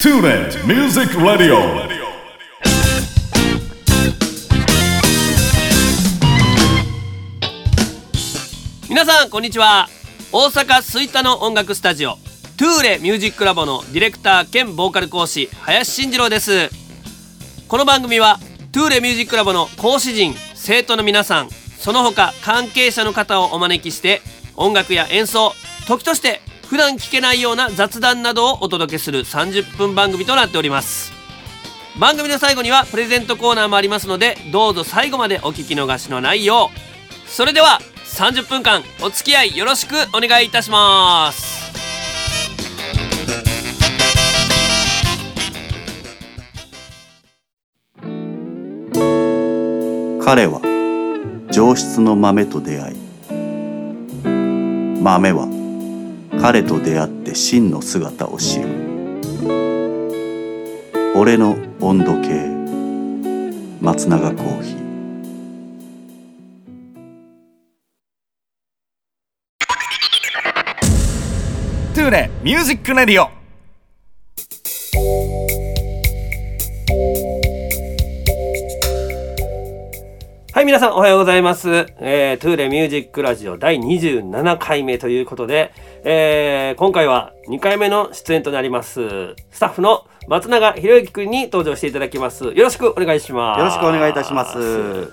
TuneIn Music Radio. 皆さんこんにちは大阪吹田の音楽スタジオトゥーレミュージックラボのディレクター兼ボーカル講師林慎次郎ですこの番組はトゥーレミュージックラボの講師陣生徒の皆さんその他関係者の方をお招きして音楽や演奏時として普段聞けないような雑談などをお届けする30分番組となっております。番組の最後にはプレゼントコーナーもありますのでどうぞ最後までお聞き逃しのないよう。それでは30分間お付き合いよろしくお願いいたします。彼は上質の豆と出会い豆は彼と出会って真の姿を知る。俺の温度計。松永コーヒー。トゥーレミュージックレディオ。皆さんおはようございます、えー、トゥーレミュージックラジオ第27回目ということで、えー、今回は2回目の出演となります。スタッフの松永博之くんに登場していただきます。よろしくお願いします。よろしくお願いいたします。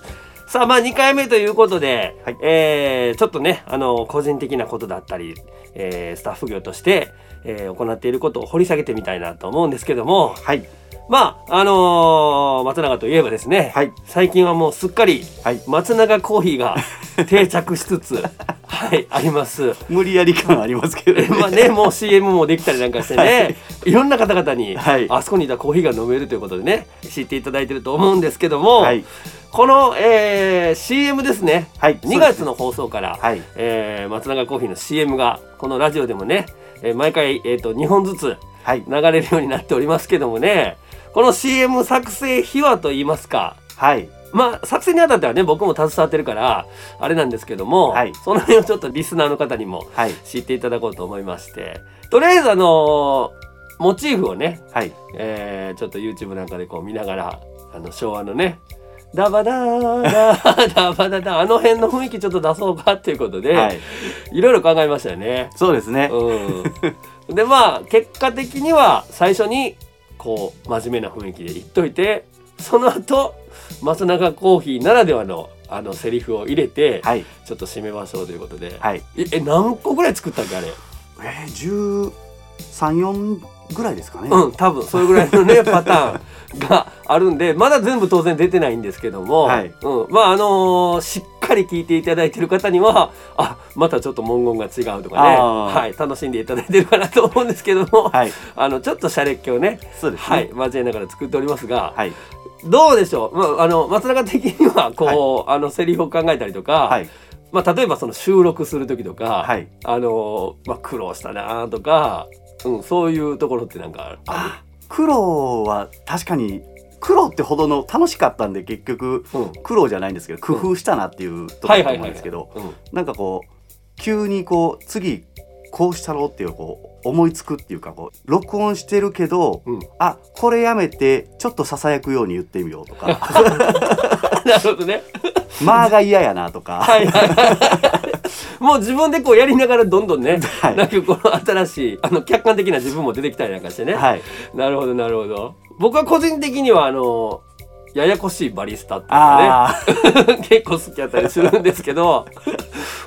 さあまあ2回目ということで、はい。えーちょっとねあの個人的なことだったり、えースタッフ業として、えー行っていることを掘り下げてみたいなと思うんですけども。はいまああのー松永といえばですね、はい。最近はもうすっかりはい。松永コーヒーが 定着しつつはいあります。無理やり感ありますけどね。まあね、もう CM もできたりなんかしてね、い、ろんな方々に、はい。あそこにいたコーヒーが飲めるということでね知っていただいてると思うんですけども、はい。この、えー CM ですね、はい。2月の放送から、はい。えー松永コーヒーの CM がこのラジオでもね、えー毎回、えー、と2本ずつはい。流れるようになっておりますけどもねこの CM 作成秘話といいますか。はい。まあ作成にあたってはね僕も携わってるからあれなんですけども、はい。その辺をちょっとリスナーの方にもはい。知っていただこうと思いまして。とりあえずあのモチーフをね、はい。えーちょっと YouTube なんかでこう見ながらあの昭和のねダバダーダー ダバダダあの辺の雰囲気ちょっと出そうかっていうことで、はい。い、ろいろ考えましたよね。そうですね。うん、でまあ結果的には最初にこう真面目な雰囲気で言っといてその後松永コーヒーならではのあのセリフを入れて、はい。ちょっと締めましょうということで、はい。ええ何個ぐらい作ったっけあれ？えー、134ぐらいですかね。うん多分。それぐらいのね パターンがあるんでまだ全部当然出てないんですけども、はい。うん、まああのーしっかり聞いていただいてる方にはあまたちょっと文言が違うとかね、はい、楽しんでいただいてるかなと思うんですけども、はい。あのちょっとシャレっ気をねそうですはいね交えながら作っておりますが、はい。どうでしょう、まあ、あの松永的にはこう、あのセリフを考えたりとか、はい。まあ、例えばその収録する時とか、はい。あのまあ、苦労したなとか、うん、そういうところってなんかああ苦労は確かに苦労ってほどの楽しかったんで結局る、うん、苦労じゃないんですけど工夫したなっていうところだと思うんですけどうん。なんかこう急にこう次こうしたろうっていうこう思いつくっていうかこう録音してるけどうん、あこれやめてちょっとささやくように言ってみようとか。なるほどね。間が嫌やなとか。もう自分でこうやりながらどんどんね、はいなんかこの新しいあの客観的な自分も出てきたりなんかしてね。はい、なるほどなるほど。僕は個人的にはあのややこしいバリスタっていうのね 結構好きやったりするんですけど、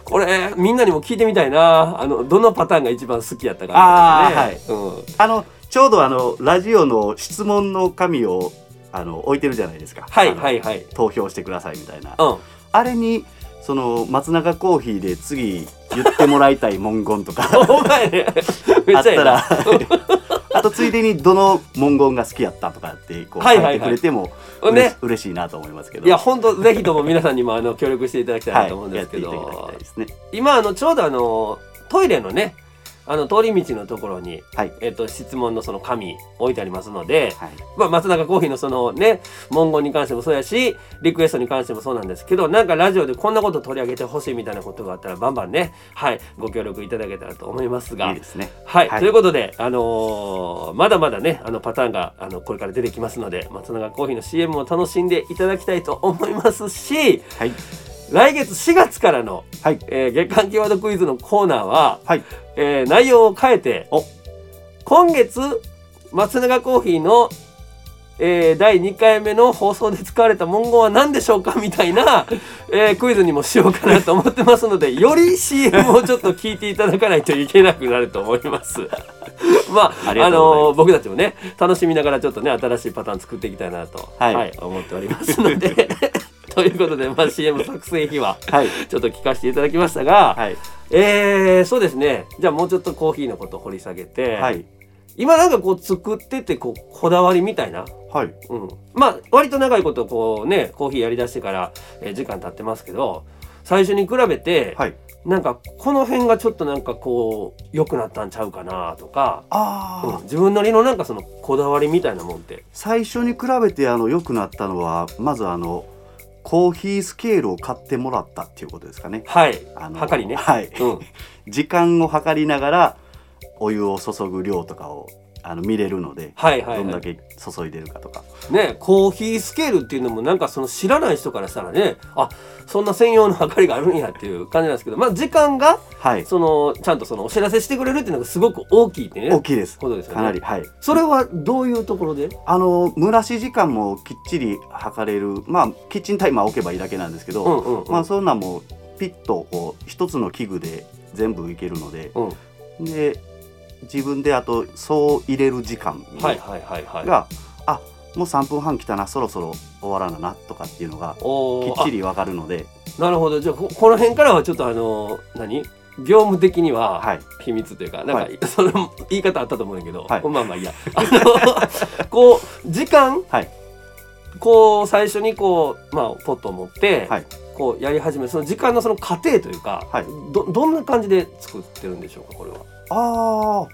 これみんなにも聞いてみたいな。あのどのパターンが一番好きやったかみたいなね。あーはいうん。ーあのちょうどあのラジオの質問の紙をあの置いてるじゃないですかはいあのはいはい。投票してくださいみたいなうん。あれにその松永コーヒーで次言ってもらいたい文言とか。お前ね、めあっちゃいいな。ったら。あとついでにどの文言が好きやったとかってこう書はいはいはい。いてくれてもうれね。嬉しいなと思いますけど。いや本当ぜひとも皆さんにもあの協力していただきたいなと思うんはい、ですけど、やっていただきたいですね。今あのちょうどあのトイレのねあの通り道のところに、はい。えっと質問のその紙置いてありますので、はい。まあ、松永コーヒーのそのね文言に関してもそうやしリクエストに関してもそうなんですけどなんかラジオでこんなこと取り上げてほしいみたいなことがあったらバンバンねはいご協力いただけたらと思いますがいいですね。はい、はい。ということで、あのーまだまだねあのパターンがあのこれから出てきますので松永コーヒーの CM を楽しんでいただきたいと思いますしはい来月4月からの、はい。えー月間キーワードクイズのコーナーは、はい。えー内容を変えてお。今月松永コーヒーの、えー第2回目の放送で使われた文言は何でしょうかみたいな、えークイズにもしようかなと思ってますのでより CM をちょっと聞いていただかないといけなくなると思います。まあ、あの僕たちもね楽しみながらちょっとね新しいパターン作っていきたいなと、はい思っておりますのでということで、まあ、CM 作成秘話はい。ちょっと聞かせていただきましたが、はい。えー、そうですね。じゃあもうちょっとコーヒーのことを掘り下げて、はい。今なんかこう作っててこうこだわりみたいな、はい。うん、まあ割と長いことこうねコーヒーやりだしてから、えー時間経ってますけど最初に比べて、はい。なんかこの辺がちょっとなんかこう良くなったんちゃうかなとか、ああ、うん。自分なりのなんかそのこだわりみたいなもんって。最初に比べてあの良くなったのはまずあのコーヒースケールを買ってもらったっていうことですかね。はいあの測りねはい。うん 時間を測りながらお湯を注ぐ量とかをあの見れるので、はいはい、はい、どんだけ注いでるかとか。ねコーヒースケールっていうのもなんかその知らない人からしたらねあそんな専用の測りがあるんやっていう感じなんですけどまあ時間がはい。そのちゃんとそのお知らせしてくれるっていうのがすごく大きいってね大きいです。ことですよねかなりはい。それはどういうところで？あの蒸らし時間もきっちり測れる。まあキッチンタイマー置けばいいだけなんですけど、うんうんうんまあそんなんもピッとこう一つの器具で全部いけるので、うんで自分であとそう入れる時間はいはいはいはいが、あもう3分半来たなそろそろ終わらななとかっていうのがきっちりわかるので、あなるほど。じゃあここの辺からはちょっとあの何？業務的にははい。秘密というか、なんか、はい。その言い方あったと思うんだけど、はい。まあまあいいや。あのこう時間はい。こう最初にこうまあポットを持って、はい。こうやり始める。その時間のその過程というか、はい。どどんな感じで作ってるんでしょうかこれは？ああ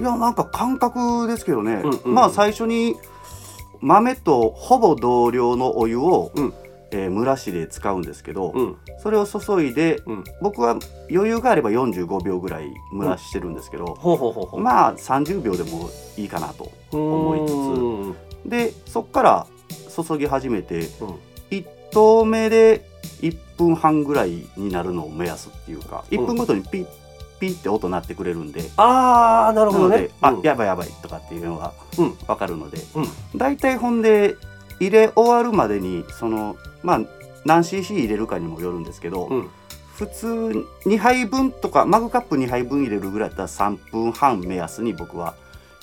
いやなんか感覚ですけどね、うんうん。まあ最初に豆とほぼ同量のお湯を、うん。えー蒸らしで使うんですけど、うん。それを注いでうん、僕は余裕があれば45秒ぐらい蒸らしてるんですけど。まあ30秒でもいいかなと思いつつ。つでそっから注ぎ始めてうん。1投目で1分半ぐらいになるのを目安っていうか1分ごとにピッピッって音鳴ってくれるんで、ああなるほどね。なので。あ、うん。やばいやばいとかっていうのがうん。分かるので、うん。大体ほんで入れ終わるまでにそのまあ何 cc 入れるかにもよるんですけど、うん。普通2杯分とかマグカップ2杯分入れるぐらいだったら3分半目安に僕は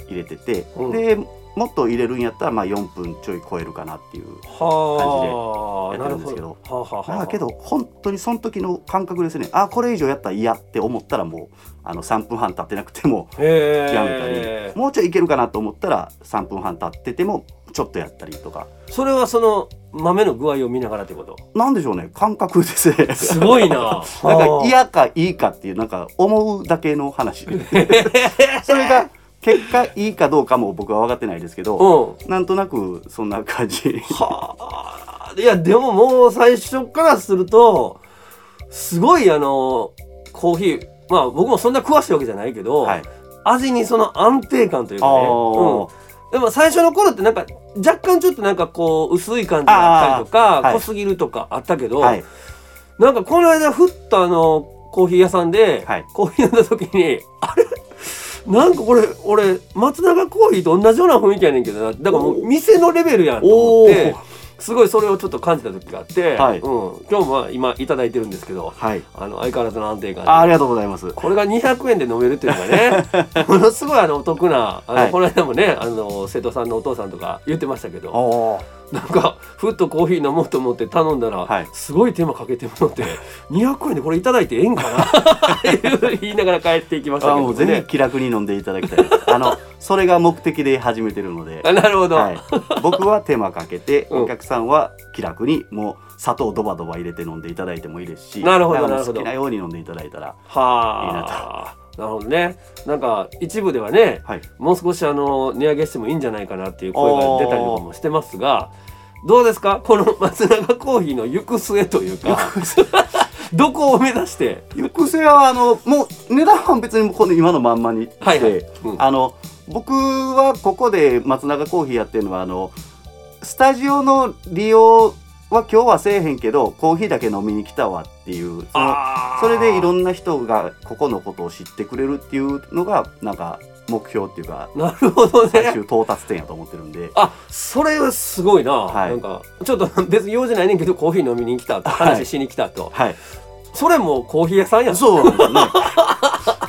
入れてて、うん。でもっと入れるんやったらまあ4分ちょい超えるかなっていうはあ感じでやってるんですけど。なるほはあはあはあだけど本当にその時の感覚ですね。あこれ以上やったら嫌って思ったらもうあの3分半経ってなくてもへやめたえりもうちょいいけるかなと思ったら3分半経っててもちょっとやったりとか。それはその豆の具合を見ながらってこと？なんでしょうね。感覚ですね。すごいな。なんか嫌かいいかっていうなんか思うだけの話。それが結果いいかどうかも僕は分かってないですけどうん。なんとなくそんな感じ。はあ。いやでももう最初からするとすごいあのコーヒーまあ僕もそんな詳しいわけじゃないけど、はい。味にその安定感というかね、うん、でも最初の頃ってなんか若干ちょっとなんかこう薄い感じがあったりとか、濃すぎるとかあったけど、はい。なんかこの間ふっとあのコーヒー屋さんで、はい。コーヒー飲んだ時になんかこれ俺松永コーヒーと同じような雰囲気やねんけどな。だからもう店のレベルやんと思ってすごいそれをちょっと感じた時があって、はい。うん、今日もまあ今いただいてるんですけどはい。あの相変わらずの安定感で。あありがとうございます。これが200円で飲めるっていうのがね ものすごいあのお得なあの、はい。この間もねあの瀬戸さんのお父さんとか言ってましたけどおなんかふっとコーヒー飲もうと思って頼んだら、はい。すごい手間かけてもらって200円でこれいただいてええんかな？っ て言いながら帰っていきましたけどあもうぜひね。気楽に飲んでいただきたいですあのそれが目的で始めてるので。あなるほど、はい、僕は手間かけて、うん。お客さんは気楽にもう砂糖ドバドバ入れて飲んでいただいてもいいですしなるほどなるほど。好きなように飲んでいただいたらはあ。なるほどね。なんか一部ではねはい。もう少しあの値上げしてもいいんじゃないかなっていう声が出たりとかもしてますがどうですか？この松永コーヒーの行く末というかどこを目指して？行く末はあのもう値段は別にこの今のまんまにして、はいはい。うん。あの僕はここで松永コーヒーやってるのはあのスタジオの利用は今日はせえへんけどコーヒーだけ飲みに来たわっていうそのそれでいろんな人がここのことを知ってくれるっていうのがなんか目標っていうかなるほど最ね終到達点やと思ってるんで。あそれはすごいな、はい。なんかちょっと別に用事ないねんけどコーヒー飲みに来たと。はい。話しに来たと、はい、それもコーヒー屋さんやん。そうなんですね。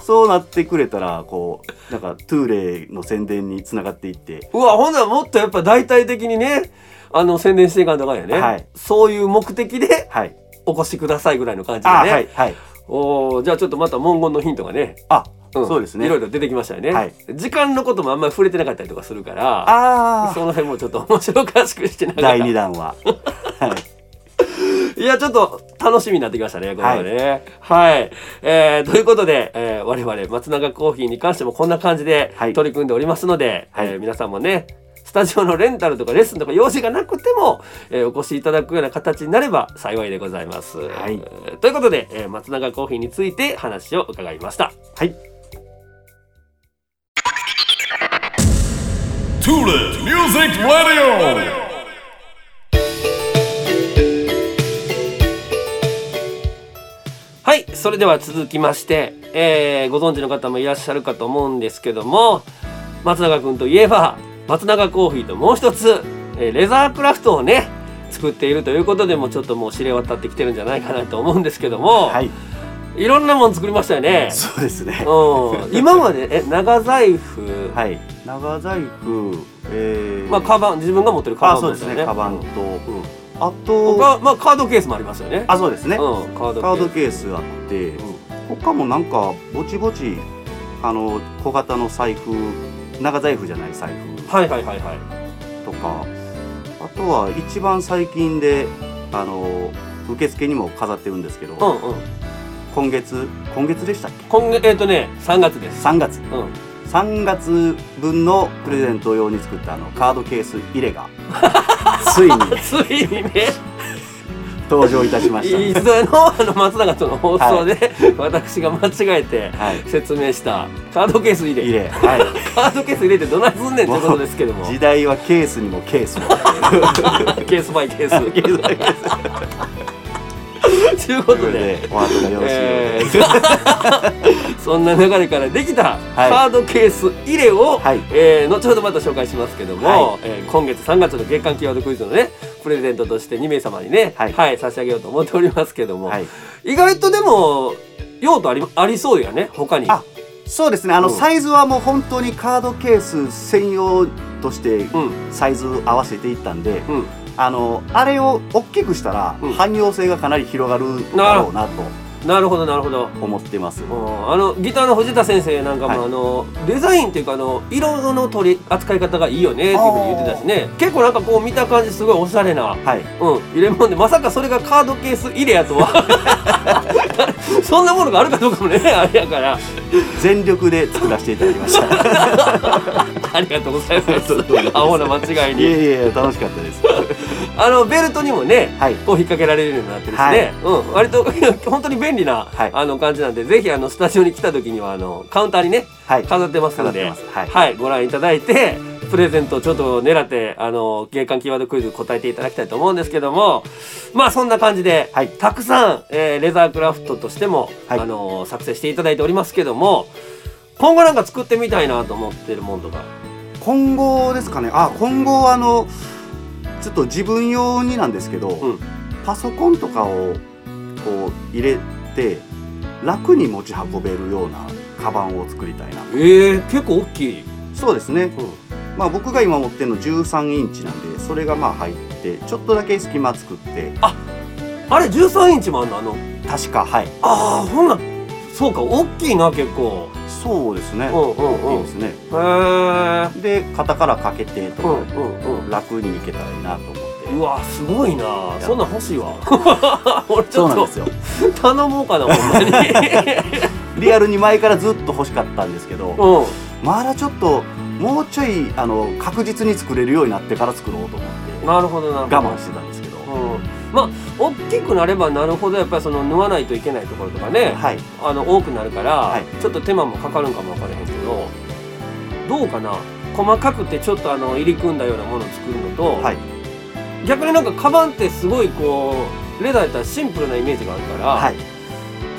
そうなってくれたらこうなんかトゥーレの宣伝につながっていって。うわほんならもっとやっぱ大々的にねあの宣伝していかんとかんやね、はい。そういう目的ではい。お越しくださいぐらいの感じであね、はいはい。おーじゃあちょっとまた文言のヒントがね、あ、ん。そうですね。いろいろ出てきましたよね、はい。時間のこともあんまり触れてなかったりとかするからあその辺もちょっと面白おかしくしてなが第ら2弾は。はい。いや、ちょっと楽しみになってきましたね、これはね。はい。えーということで、えー我々、松永コーヒーに関してもこんな感じではい。取り組んでおりますので、はい。えー皆さんもね、スタジオのレンタルとかレッスンとか用事がなくても、えーお越しいただくような形になれば幸いでございます。はい。えーということで、えー松永コーヒーについて話を伺いました。はい Tulip Music Radio. はい、それでは続きまして、えーご存知の方もいらっしゃるかと思うんですけども松永君といえば松永コーヒーともう一つ、えーレザークラフトをね作っているということでもちょっともう知れ渡ってきてるんじゃないかなと思うんですけども、はいい、ろんなもの作りましたよね。そうですね。うん、今までえ長財布、はい。長財布えー。まあカバン自分が持ってるカバンあそうですね。カバンと。うん。あと他まあカードケースもありますよね。あそうですね。うん、カードケース。カードケースあって他もなんかぼちぼちあの小型の財布長財布じゃない財布。はいはいはいはい。とかあとは一番最近であの受付にも飾ってるんですけど、うんうん。今月今月でしたっけ？今月えっ、とね3月です。3月。うん。3月分のプレゼント用に作ったあのカードケース入れが ついについにね。登場いたしました。いつのあの松永との放送で、私が間違えてはい。説明したカードケース入れ。入れはい。カードケース入れてどないすんねんってことですけども。時代はケースにもケースを。ケースバイケース。ケースだけということ ということででお後がよろしいえで、ーそんな流れからできたカードケース入れを、はい。えー後ほどまた紹介しますけども、はい。えー今月3月の月間キーワードクイズのねプレゼントとして2名様にね、ははいい差し上げようと思っておりますけども、はい。意外とでも用途ありありそうやね他に。あそうですね。あの、うん。サイズはもう本当にカードケース専用としてうん。サイズ合わせていったんで、うんあのあれを大きくしたら、うん。汎用性がかなり広がるだろうなと。なるほど。なるほど。思ってます。うん。あのギターの藤田先生なんかも、はい。あのデザインっていうかあの色の取り扱い方がいいよねっていうふうに言ってたしね。結構なんかこう見た感じすごいおしゃれな、はい、うん、入れ物でまさかそれがカードケース入れやとは。そんなものがあるかどうかもねあれやから。全力で作らせていただきました。ありがとうございます。アホな間違いいにえいえ楽しかったです。あのベルトにもね、はい。こう引っ掛けられるようになってるしね、はい。うん、割と 本当に便利な、はい。あの感じなんでぜひあのスタジオに来た時にはあのカウンターにねはい、飾ってますので、はいご覧いただいてプレゼントをちょっと狙ってあの月間キーワードクイズ答えていただきたいと思うんですけどもまあそんな感じで、はい。たくさん、えーレザークラフトとしても、はい。あの作成していただいておりますけども今後なんか作ってみたいなと思ってるもんとか今後ですかね。あ今後あのちょっと自分用になんですけど、うん。パソコンとかをこう入れて楽に持ち運べるようなカバンを作りたいな。えー、結構大きい、そうですね。うん。まあ僕が今持ってるの13インチなんでそれがまあ入ってちょっとだけ隙間作って。あれ13インチもあんの？あの。確かはい。ああほんなそうか大きいな結構そうですね。うんうんうん。いいですね。で肩からかけてとうんかうんうん。楽にいけたらいいなと思って。うわすごいな。そんなん欲しいわ。俺ちょっとそうなんですよ。頼もうかなほんまに。で リアルに前からずっと欲しかったんですけどうまだちょっともうちょいあの確実に作れるようになってから作ろうと思ってんなるほどなるほど。我慢してたんですけど、うんまあ大きくなればなるほどやっぱりその縫わないといけないところとかね、はい。あの多くなるから、はい。ちょっと手間もかかるんかもわからへんけどどうかな？細かくてちょっとあの入り組んだようなものを作るのと、はい。逆になんかカバンってすごいこうレザーやったらシンプルなイメージがあるから、はい。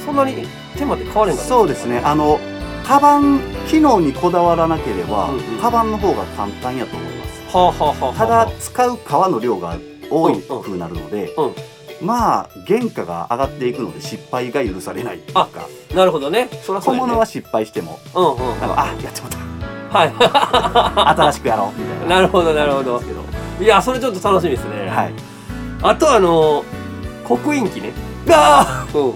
そんなに手間って変われんかそうですね。あのカバン機能にこだわらなければ、うんうん。カバンの方が簡単やと思います。はあ、はあはあはあ、ただ使う革の量が多いうんくなるので、うん。まあ原価が上がっていくので失敗が許されないっていうかなるほどね。そそね。小物は失敗してもうんうんうん。あやっちまっはい。た 新しくやろうみたいな。なるほどなるほど。いやそれちょっと楽しみですね、はい。あとあの刻印機ね。ああ、うん、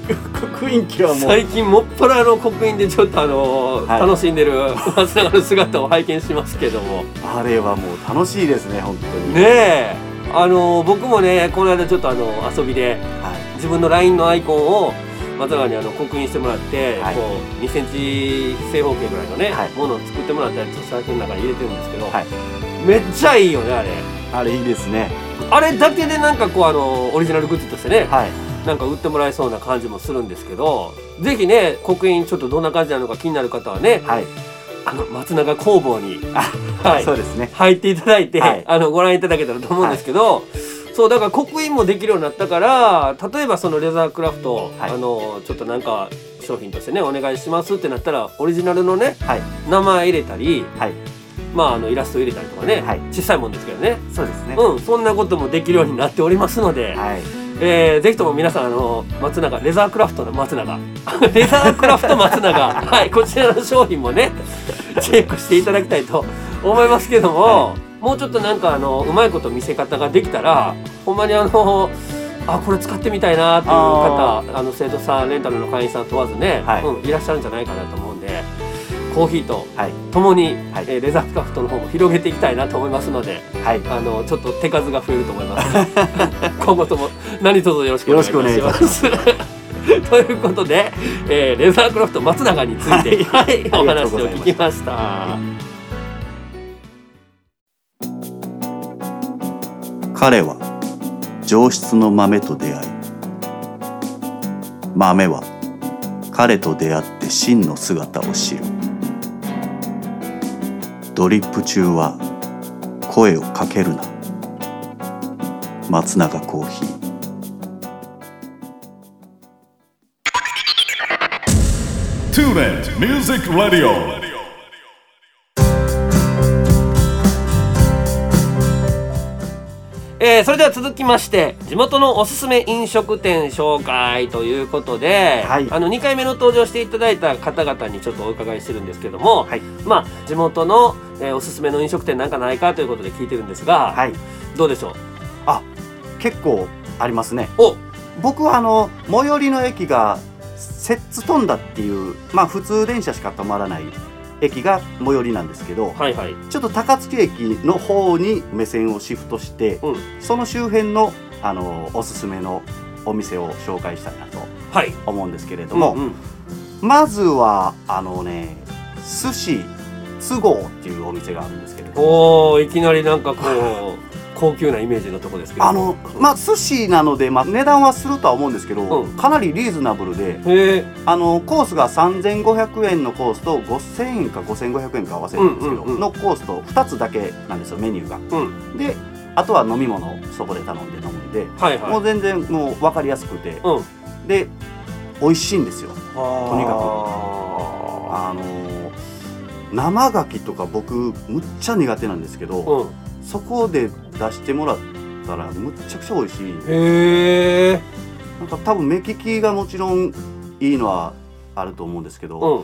刻印機はもう。最近もっぱらの刻印でちょっとあの、はい。楽しんでる松永の姿を拝見しますけども。あれはもう楽しいですね本当に。ねえあの僕もねこの間ちょっとあの遊びではい。自分の LINE のアイコンを松永にあの刻印してもらって、はい。こう2センチ正方形ぐらいのね、はい。ものを作ってもらったやつをサークルの中に入れてるんですけど、はい。めっちゃいいよねあれ。あれいいですね。あれだけでなんかこうあのオリジナルグッズとしてね、はい。なんか売ってもらえそうな感じもするんですけどぜひね刻印ちょっとどんな感じなのか気になる方はねはいあの松永工房に、あはいそうですね。入っていただいて、はい。あのご覧いただけたらと思うんですけど、そうだから刻印もできるようになったから例えばそのレザークラフト、はい。あのちょっとなんか商品としてねお願いしますってなったらオリジナルのねはい。名前入れたり、はい。まあ、あのイラスト入れたりとかね、はい。小さいもんですけどね、そうですね。うん、そんなこともできるようになっておりますので、はい。えーぜひとも皆さんあの松永レザークラフトの松永。レザークラフト松永。はいこちらの商品もねチェックしていただきたいと思いますけども、もうちょっとなんかあのうまいこと見せ方ができたらほんまにあのあこれ使ってみたいなっていう方あの生徒さんレンタルの会員さん問わずね、はい。うん、いらっしゃるんじゃないかなと思うんでコーヒーとはい。ともに、はい。えーレザークラフトの方も広げていきたいなと思いますのではい。あのちょっと手数が増えると思います。今後とも何卒よろしくお願いします。ということで、えーレザークラフト松永について、ははい、お話を聞きました。彼は上質の豆と出会い豆は彼と出会って真の姿を知る。ドリップ中は声をかけるな。松永コーヒー TuneIn Music Radio. えーそれでは続きまして地元のおすすめ飲食店紹介ということで、はい。あの2回目の登場していただいた方々にちょっとお伺いしてるんですけども、はい。まあ地元の、えーおすすめの飲食店なんかないかということで聞いてるんですが、はい。どうでしょう？結構ありますね。お。僕はあの最寄りの駅が摂津富田っていうまあ普通電車しか止まらない駅が最寄りなんですけど、はいはい。ちょっと高槻駅の方に目線をシフトして、うん。その周辺のあのおすすめのお店を紹介したいなとはい。思うんですけれども、うんうん。まずはあのね寿司都合っていうお店があるんですけれども。おおいきなりなんかこう高級なイメージのとこですけど。あのまあ寿司なので、まあ、値段はするとは思うんですけど、うん。かなりリーズナブルであのコースが3500円のコースと5000円か5500円か合わせるんですけど、うんうんうん。のコースと2つだけなんですよメニューが。うん。であとは飲み物そこで頼んで飲むんで、はいはい。もう全然もう分かりやすくて、うん。で美味しいんですよ。とにかく。ああのー生牡蠣とか僕むっちゃ苦手なんですけど、ーそこで出してもらったらむっちゃくちゃ美味しい。うんへえなんか多分目利きがもちろんいいのはあると思うんですけど、うん。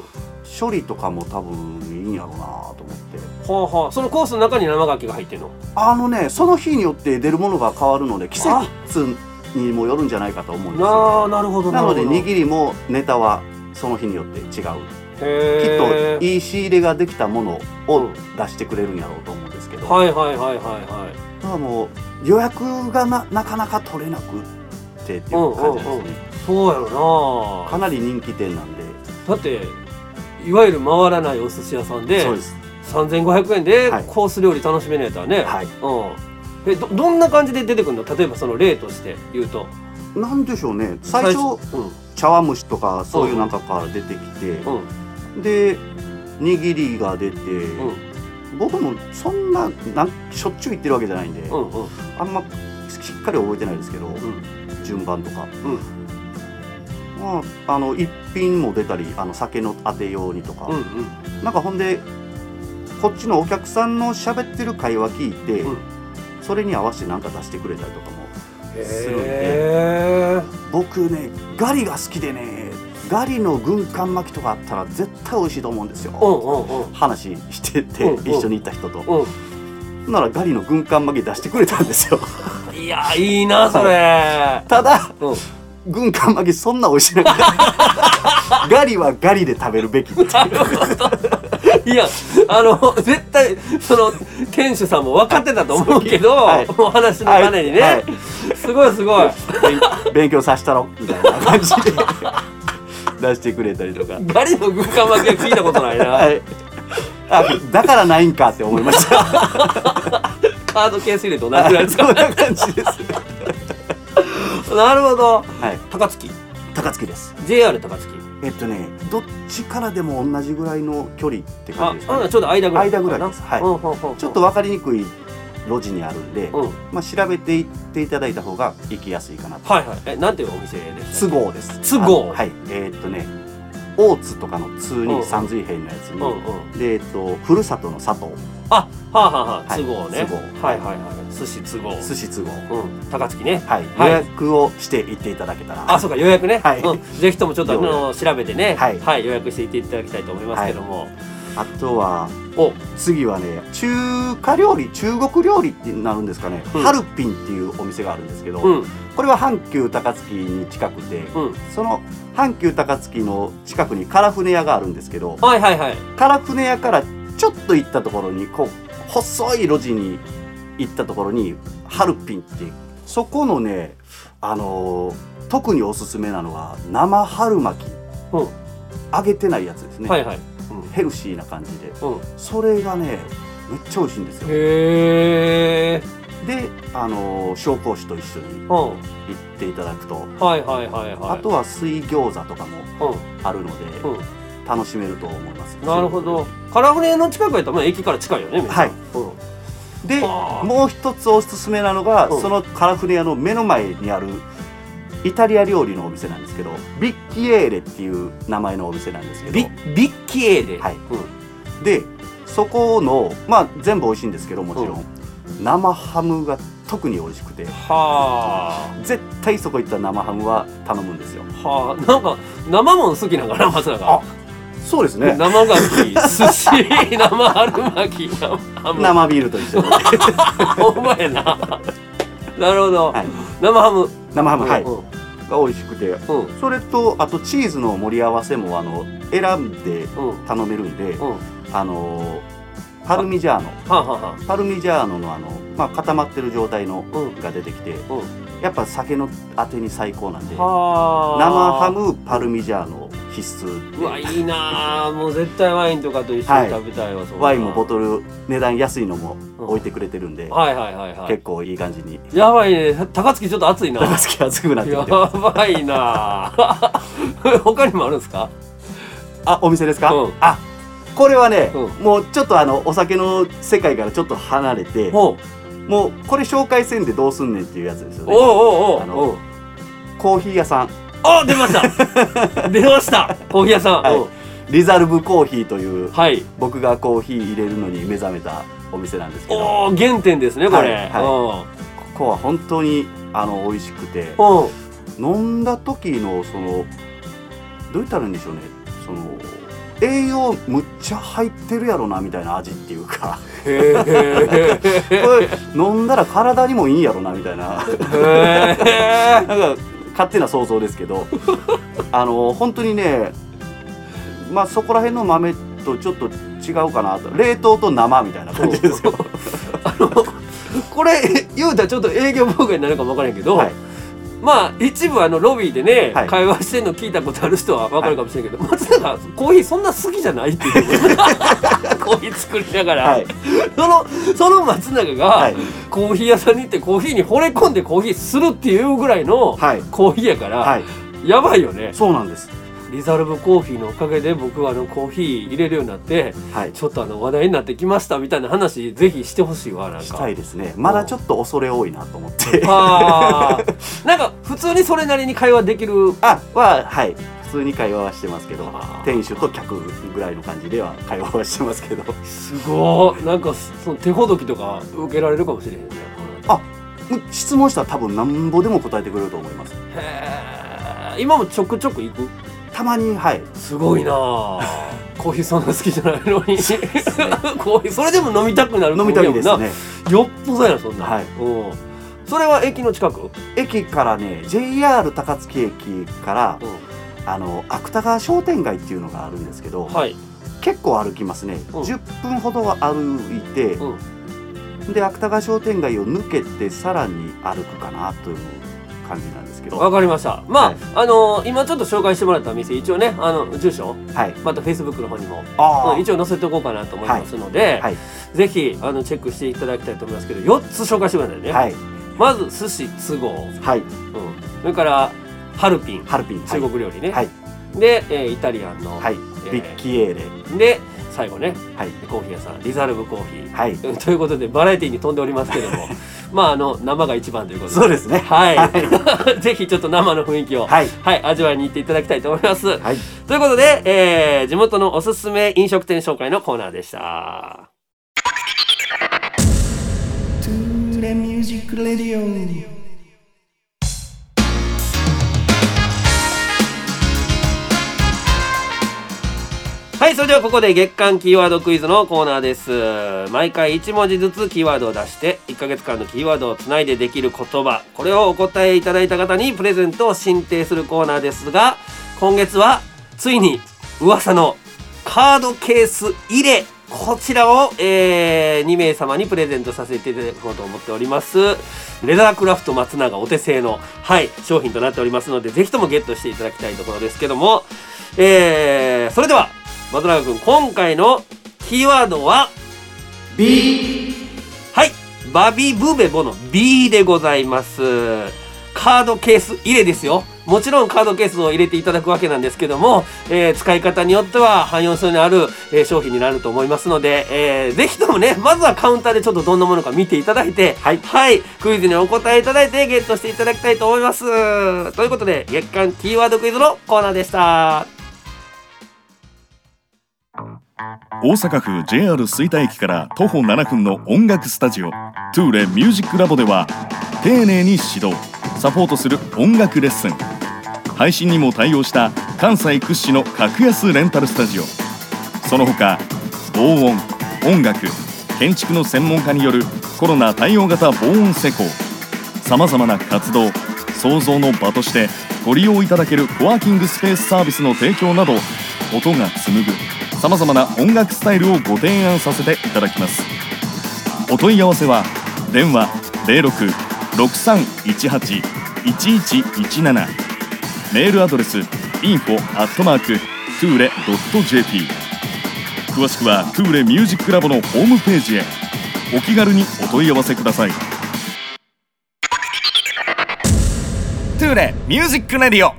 処理とかも多分いいんやろうなと思って。はあはあ。そのコースの中に生牡蠣が入ってんの？あのねその日によって出るものが変わるので季節にもよるんじゃないかと思うんですよ。なるほどなので握りもネタはその日によって違う。きっといい仕入れができたものをうん。出してくれるんやろうと思う。んですけど、はいはいはいはいはだからもう予約がななかなか取れなくってっていう感じですね、いそうやろかなり人気店なんで。なだっていわゆる回らないお寿司屋さんでそうです。3500円ではい。コース料理楽しめるやったらね、はい。うん、えどどんな感じで出てくるの？例えばその例として言うと。なんでしょうね。最初うん。茶碗蒸しとかそういうなんかから出てきて、うん。で握りが出て、うん僕もそんななんしょっちゅう行ってるわけじゃないんで、うんうん。あんましっかり覚えてないですけど、うん。順番とか、うん。まあ、あの一品も出たりあの酒の当てようにとか、うんうん。なんかほんでこっちのお客さんの喋ってる会話聞いて、うん。それに合わせて何か出してくれたりとかもするんでへ僕ねガリが好きでねガリの軍艦巻きとかあったら絶対美味しいと思うんですよ、ーうんうん。話してて、うんうん。一緒に行った人と、うん。ならガリの軍艦巻き出してくれたんですよ。うんいやいいなそれ、ただうん。軍艦巻きそんな美味しくない。ガリはガリで食べるべき。っていういやあの絶対その店主さんも分かってたと思うけど、はい。お話の種にね、はい。すごいすごい。勉勉強させたろ。みたいな感じで出してくれたりとか、ガリの軍艦巻きは聞いたことないな、はい、あだからないんかって思いました。カードケース入れと同じぐらいですか。そんな感じです。なるほど。はい。高槻。高槻です。JR 高槻。えっとねどっちからでも同じぐらいの距離ってあ感じですか、ね、あちょうど間ぐらい間ぐらいです。はい。うんうんうんう。んちょっと分かりにくい路地にあるんで、うん。まあ、調べていっていただいた方が行きやすいかなと。はいはい。えなんていうお店です都合です。都合。あはい。えーっとね大津とかの通うんに三髄編のやつに、うんうん。でえっとふるさとの佐藤あはあはあはあはい。都合ね。都合。はいはいはい寿司都合。寿司都合。うん。高槻ね。はい、はい。予約をして行っていただけたら。あそうか予約ね、はい。うん、ぜひともちょっとあの 調べてね。はい。予約していっていただきたいと思いますけども、あとはお次はね中華料理中国料理ってなるんですかね、うん。ハルピンっていうお店があるんですけど、うん。これは阪急高槻に近くて、うん。その阪急高槻の近くに唐船屋があるんですけどはいはいはい。唐船屋からちょっと行ったところにこう細い路地に行ったところにハルピンっていうそこのねあのー特におすすめなのは生春巻き。うん。揚げてないやつですね、はいはい、ヘルシーな感じで。それがねめっちゃ美味しいんですよ。へえ。であのー紹興酒と一緒にうん。行っていただくと、はいはいはいはい。あとは水餃子とかもうあるので、んうん。楽しめると思います。なるほど。カラフレの近くやったらまあ駅から近いよねはい。うん。ではあもう一つおすすめなのが、うん。そのカラフレ屋の目の前にあるイタリア料理のお店なんですけどビッキエーレっていう名前のお店なんですけど。ビビッキエーで、はい。うん。でそこのまあ全部美味しいんですけどもちろん、生ハムが特に美味しくて。は絶対そこ行ったら生ハムは頼むんですよ。あはあ。なんか生もん好きなんかな松永。あそうですね。生牡蠣寿司生春巻き生ハム。生ビールと一緒に。ほんまやな。なるほど、はい。生ハム生ハム、はい、うん。が美味しくてうん。うんそれとあとチーズの盛り合わせもあの選んでうん。頼めるんで、うん。あのパルミジャーノ。はあ、はあはパルミジャーノのあの、まあ、固まってる状態のが出てきてうんやっぱ酒のあてに最高なんで生はあ。ハムパルミジャーノ必須う。わいいなあ。もう絶対ワインとかと一緒に食べたいわ、そんなワインもボトル値段安いのもうん。置いてくれてるんで、はいはいはいはい。結構いい感じに。やばいね。高槻ちょっと暑いな。長好き熱くなってやきてばいな。他にもあるんですか？あお店ですか、うん。あこれはね、うもうちょっとあのお酒の世界からちょっと離れてほうもうこれ紹介せんでどうすんねんっていうやつですよおうねおうおう。あのおうコーヒー屋さん。あ出ました。出ました。コーヒー屋さん、はい。う。んリザルブコーヒーというはい。僕がコーヒー入れるのに目覚めたお店なんですけど。おお原点ですねこれ、はいここは本当にあの美味しくて。うんう。ん飲んだ時のそのどう言ったらいいんでしょうね。その栄養むっちゃ入ってるやろなみたいな味っていうか。これ飲んだら体にもいいんやろなみたいな。なんか勝手な想像ですけど。あの本当にねまあそこら辺の豆とちょっと違うかなと。冷凍と生みたいな。感じですよ。あのこれ言うたらちょっと営業妨害になるかもわからんけど、はいまあ一部あのロビーでね、はい。会話してんの聞いたことある人は分かるかもしれないけど、松永コーヒーそんな好きじゃないっていう。コーヒー作りながら、はい。そのその松永が、はい。コーヒー屋さんに行ってコーヒーに惚れ込んでコーヒーするっていうぐらいのはいコーヒーやから、はいやばいよねそうなんですリザルブコーヒーのおかげで僕はあのコーヒー入れるようになってはい。ちょっとあの話題になってきましたみたいな話ぜひしてほしいわなんか。したいですね。まだちょっと恐れ多いなと思って。なんか普通にそれなりに会話できる。あははい。普通に会話はしてますけど店主と客ぐらいの感じでは会話はしてますけど。すごい。なんかその手ほどきとか受けられるかもしれへんねあうん質問したら多分なんぼでも答えてくれると思います。へえ今もちょくちょく行く？たまにはい。すごいなあ。コーヒーそんな好きじゃないのに。コーヒーそれでも飲みたくなる飲みたいですね。よっぽどやなそんな。はい。うん。それは駅の近く、駅からね JR 高槻駅からうあの芥川商店街っていうのがあるんですけど、ん、はい、結構歩きますね、うん。10分ほどは歩いて、うん、で芥川商店街を抜けてさらに歩くかなという感じなんですけど。わかりました。まあ、はい。あの今ちょっと紹介してもらった店一応ねあの住所はい。またフェイスブックの方にもあうん一応載せておこうかなと思いますので、はい。ぜひあのチェックしていただきたいと思いますけど4つ紹介してくださいね、はい。まず寿司都合、はい。うん、それからハルピン。ハルピン。中国料理ね、はい。で、えーイタリアンの、はい、えービッキーエーレ。で最後ねはい。コーヒー屋さんリザルブコーヒー、はい。うんということでバラエティに飛んでおりますけども まああの生が一番ということでそうですねはい、ぜひちょっと生の雰囲気を、はいはい、味わいに行っていただきたいと思います。はいということで、えー地元のおすすめ飲食店紹介のコーナーでした。To the music radio. はい、それではここで月間キーワードクイズのコーナーです。毎回1文字ずつキーワードを出して、1ヶ月間のキーワードをつないでできる言葉、これをお答えいただいた方にプレゼントを申請するコーナーですが、今月はついに噂のカードケース入れ、こちらを、えー2名様にプレゼントさせていただこうと思っております。レザークラフト松永お手製の、はい、商品となっておりますので、ぜひともゲットしていただきたいところですけども、えーそれでは、松永君、今回のキーワードは、B はい、バビブベボの B でございます。カードケース入れですよ。もちろんカードケースを入れていただくわけなんですけども、えー使い方によっては汎用性のある、えー商品になると思いますので、えーぜひともね、まずはカウンターでちょっとどんなものか見ていただいて、はいクイズにお答えいただいてゲットしていただきたいと思います。ということで、月間キーワードクイズのコーナーでした。大阪府 JR 吹田駅から徒歩7分の音楽スタジオトゥーレミュージックラボでは丁寧に指導サポートする音楽レッスン。配信にも対応した関西屈指の格安レンタルスタジオ。その他防音音楽建築の専門家によるコロナ対応型防音施工。さまざまな活動創造の場としてご利用いただけるコワーキングスペースサービスの提供など音が紡ぐ。さまざまな音楽スタイルをご提案させていただきます。お問い合わせは電話0663181117メールアドレス info at mark tule.jp 詳しくはトゥーレミュージックラボのホームページへ。お気軽にお問い合わせください。トゥーレミュージックレディオ。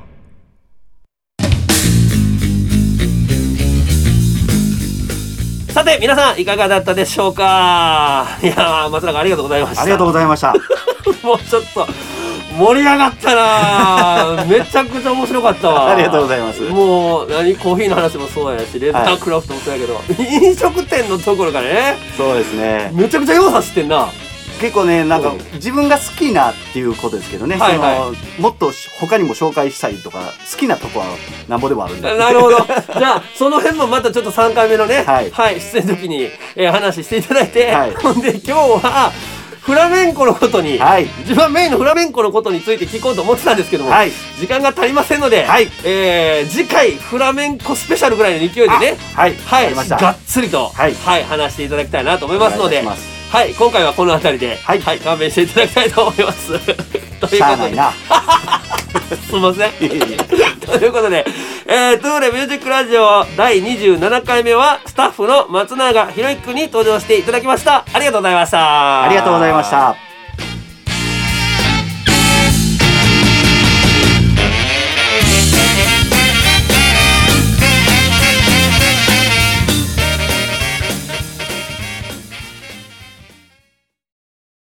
て、皆さんいかがだったでしょうか？いやー、松永ありがとうございました。ありがとうございました。もうちょっと盛り上がったな めちゃくちゃ面白かったわ。ありがとうございます。もう何？コーヒーの話もそうやしレザークラフトもそうやけど、飲食店のところからね。そうですね。めちゃくちゃよう走ってんな結構ねなんかうん自分が好きなっていうことですけどね、はいはい。そのもっと他にも紹介したいとか好きなとこはなんぼでもあるんでなるほど。じゃあその辺もまたちょっと3回目のねはい。出演の時に、えー話していただいて、はい。ほんで今日はフラメンコのことに、はい。自分はメインのフラメンコのことについて聞こうと思ってたんですけども、はい。時間が足りませんので、はい。えー次回フラメンコスペシャルぐらいの勢いでねあはい。はい、がっつりと、ははいい話していただきたいなと思いますのではい今回はこの辺りでははい勘弁していただきたいと思います。ということで。あないな。すいません。ということで、えー、トゥーレミュージックラジオ第27回目はスタッフの松永博之君に登場していただきました。ありがとうございました。ありがとうございました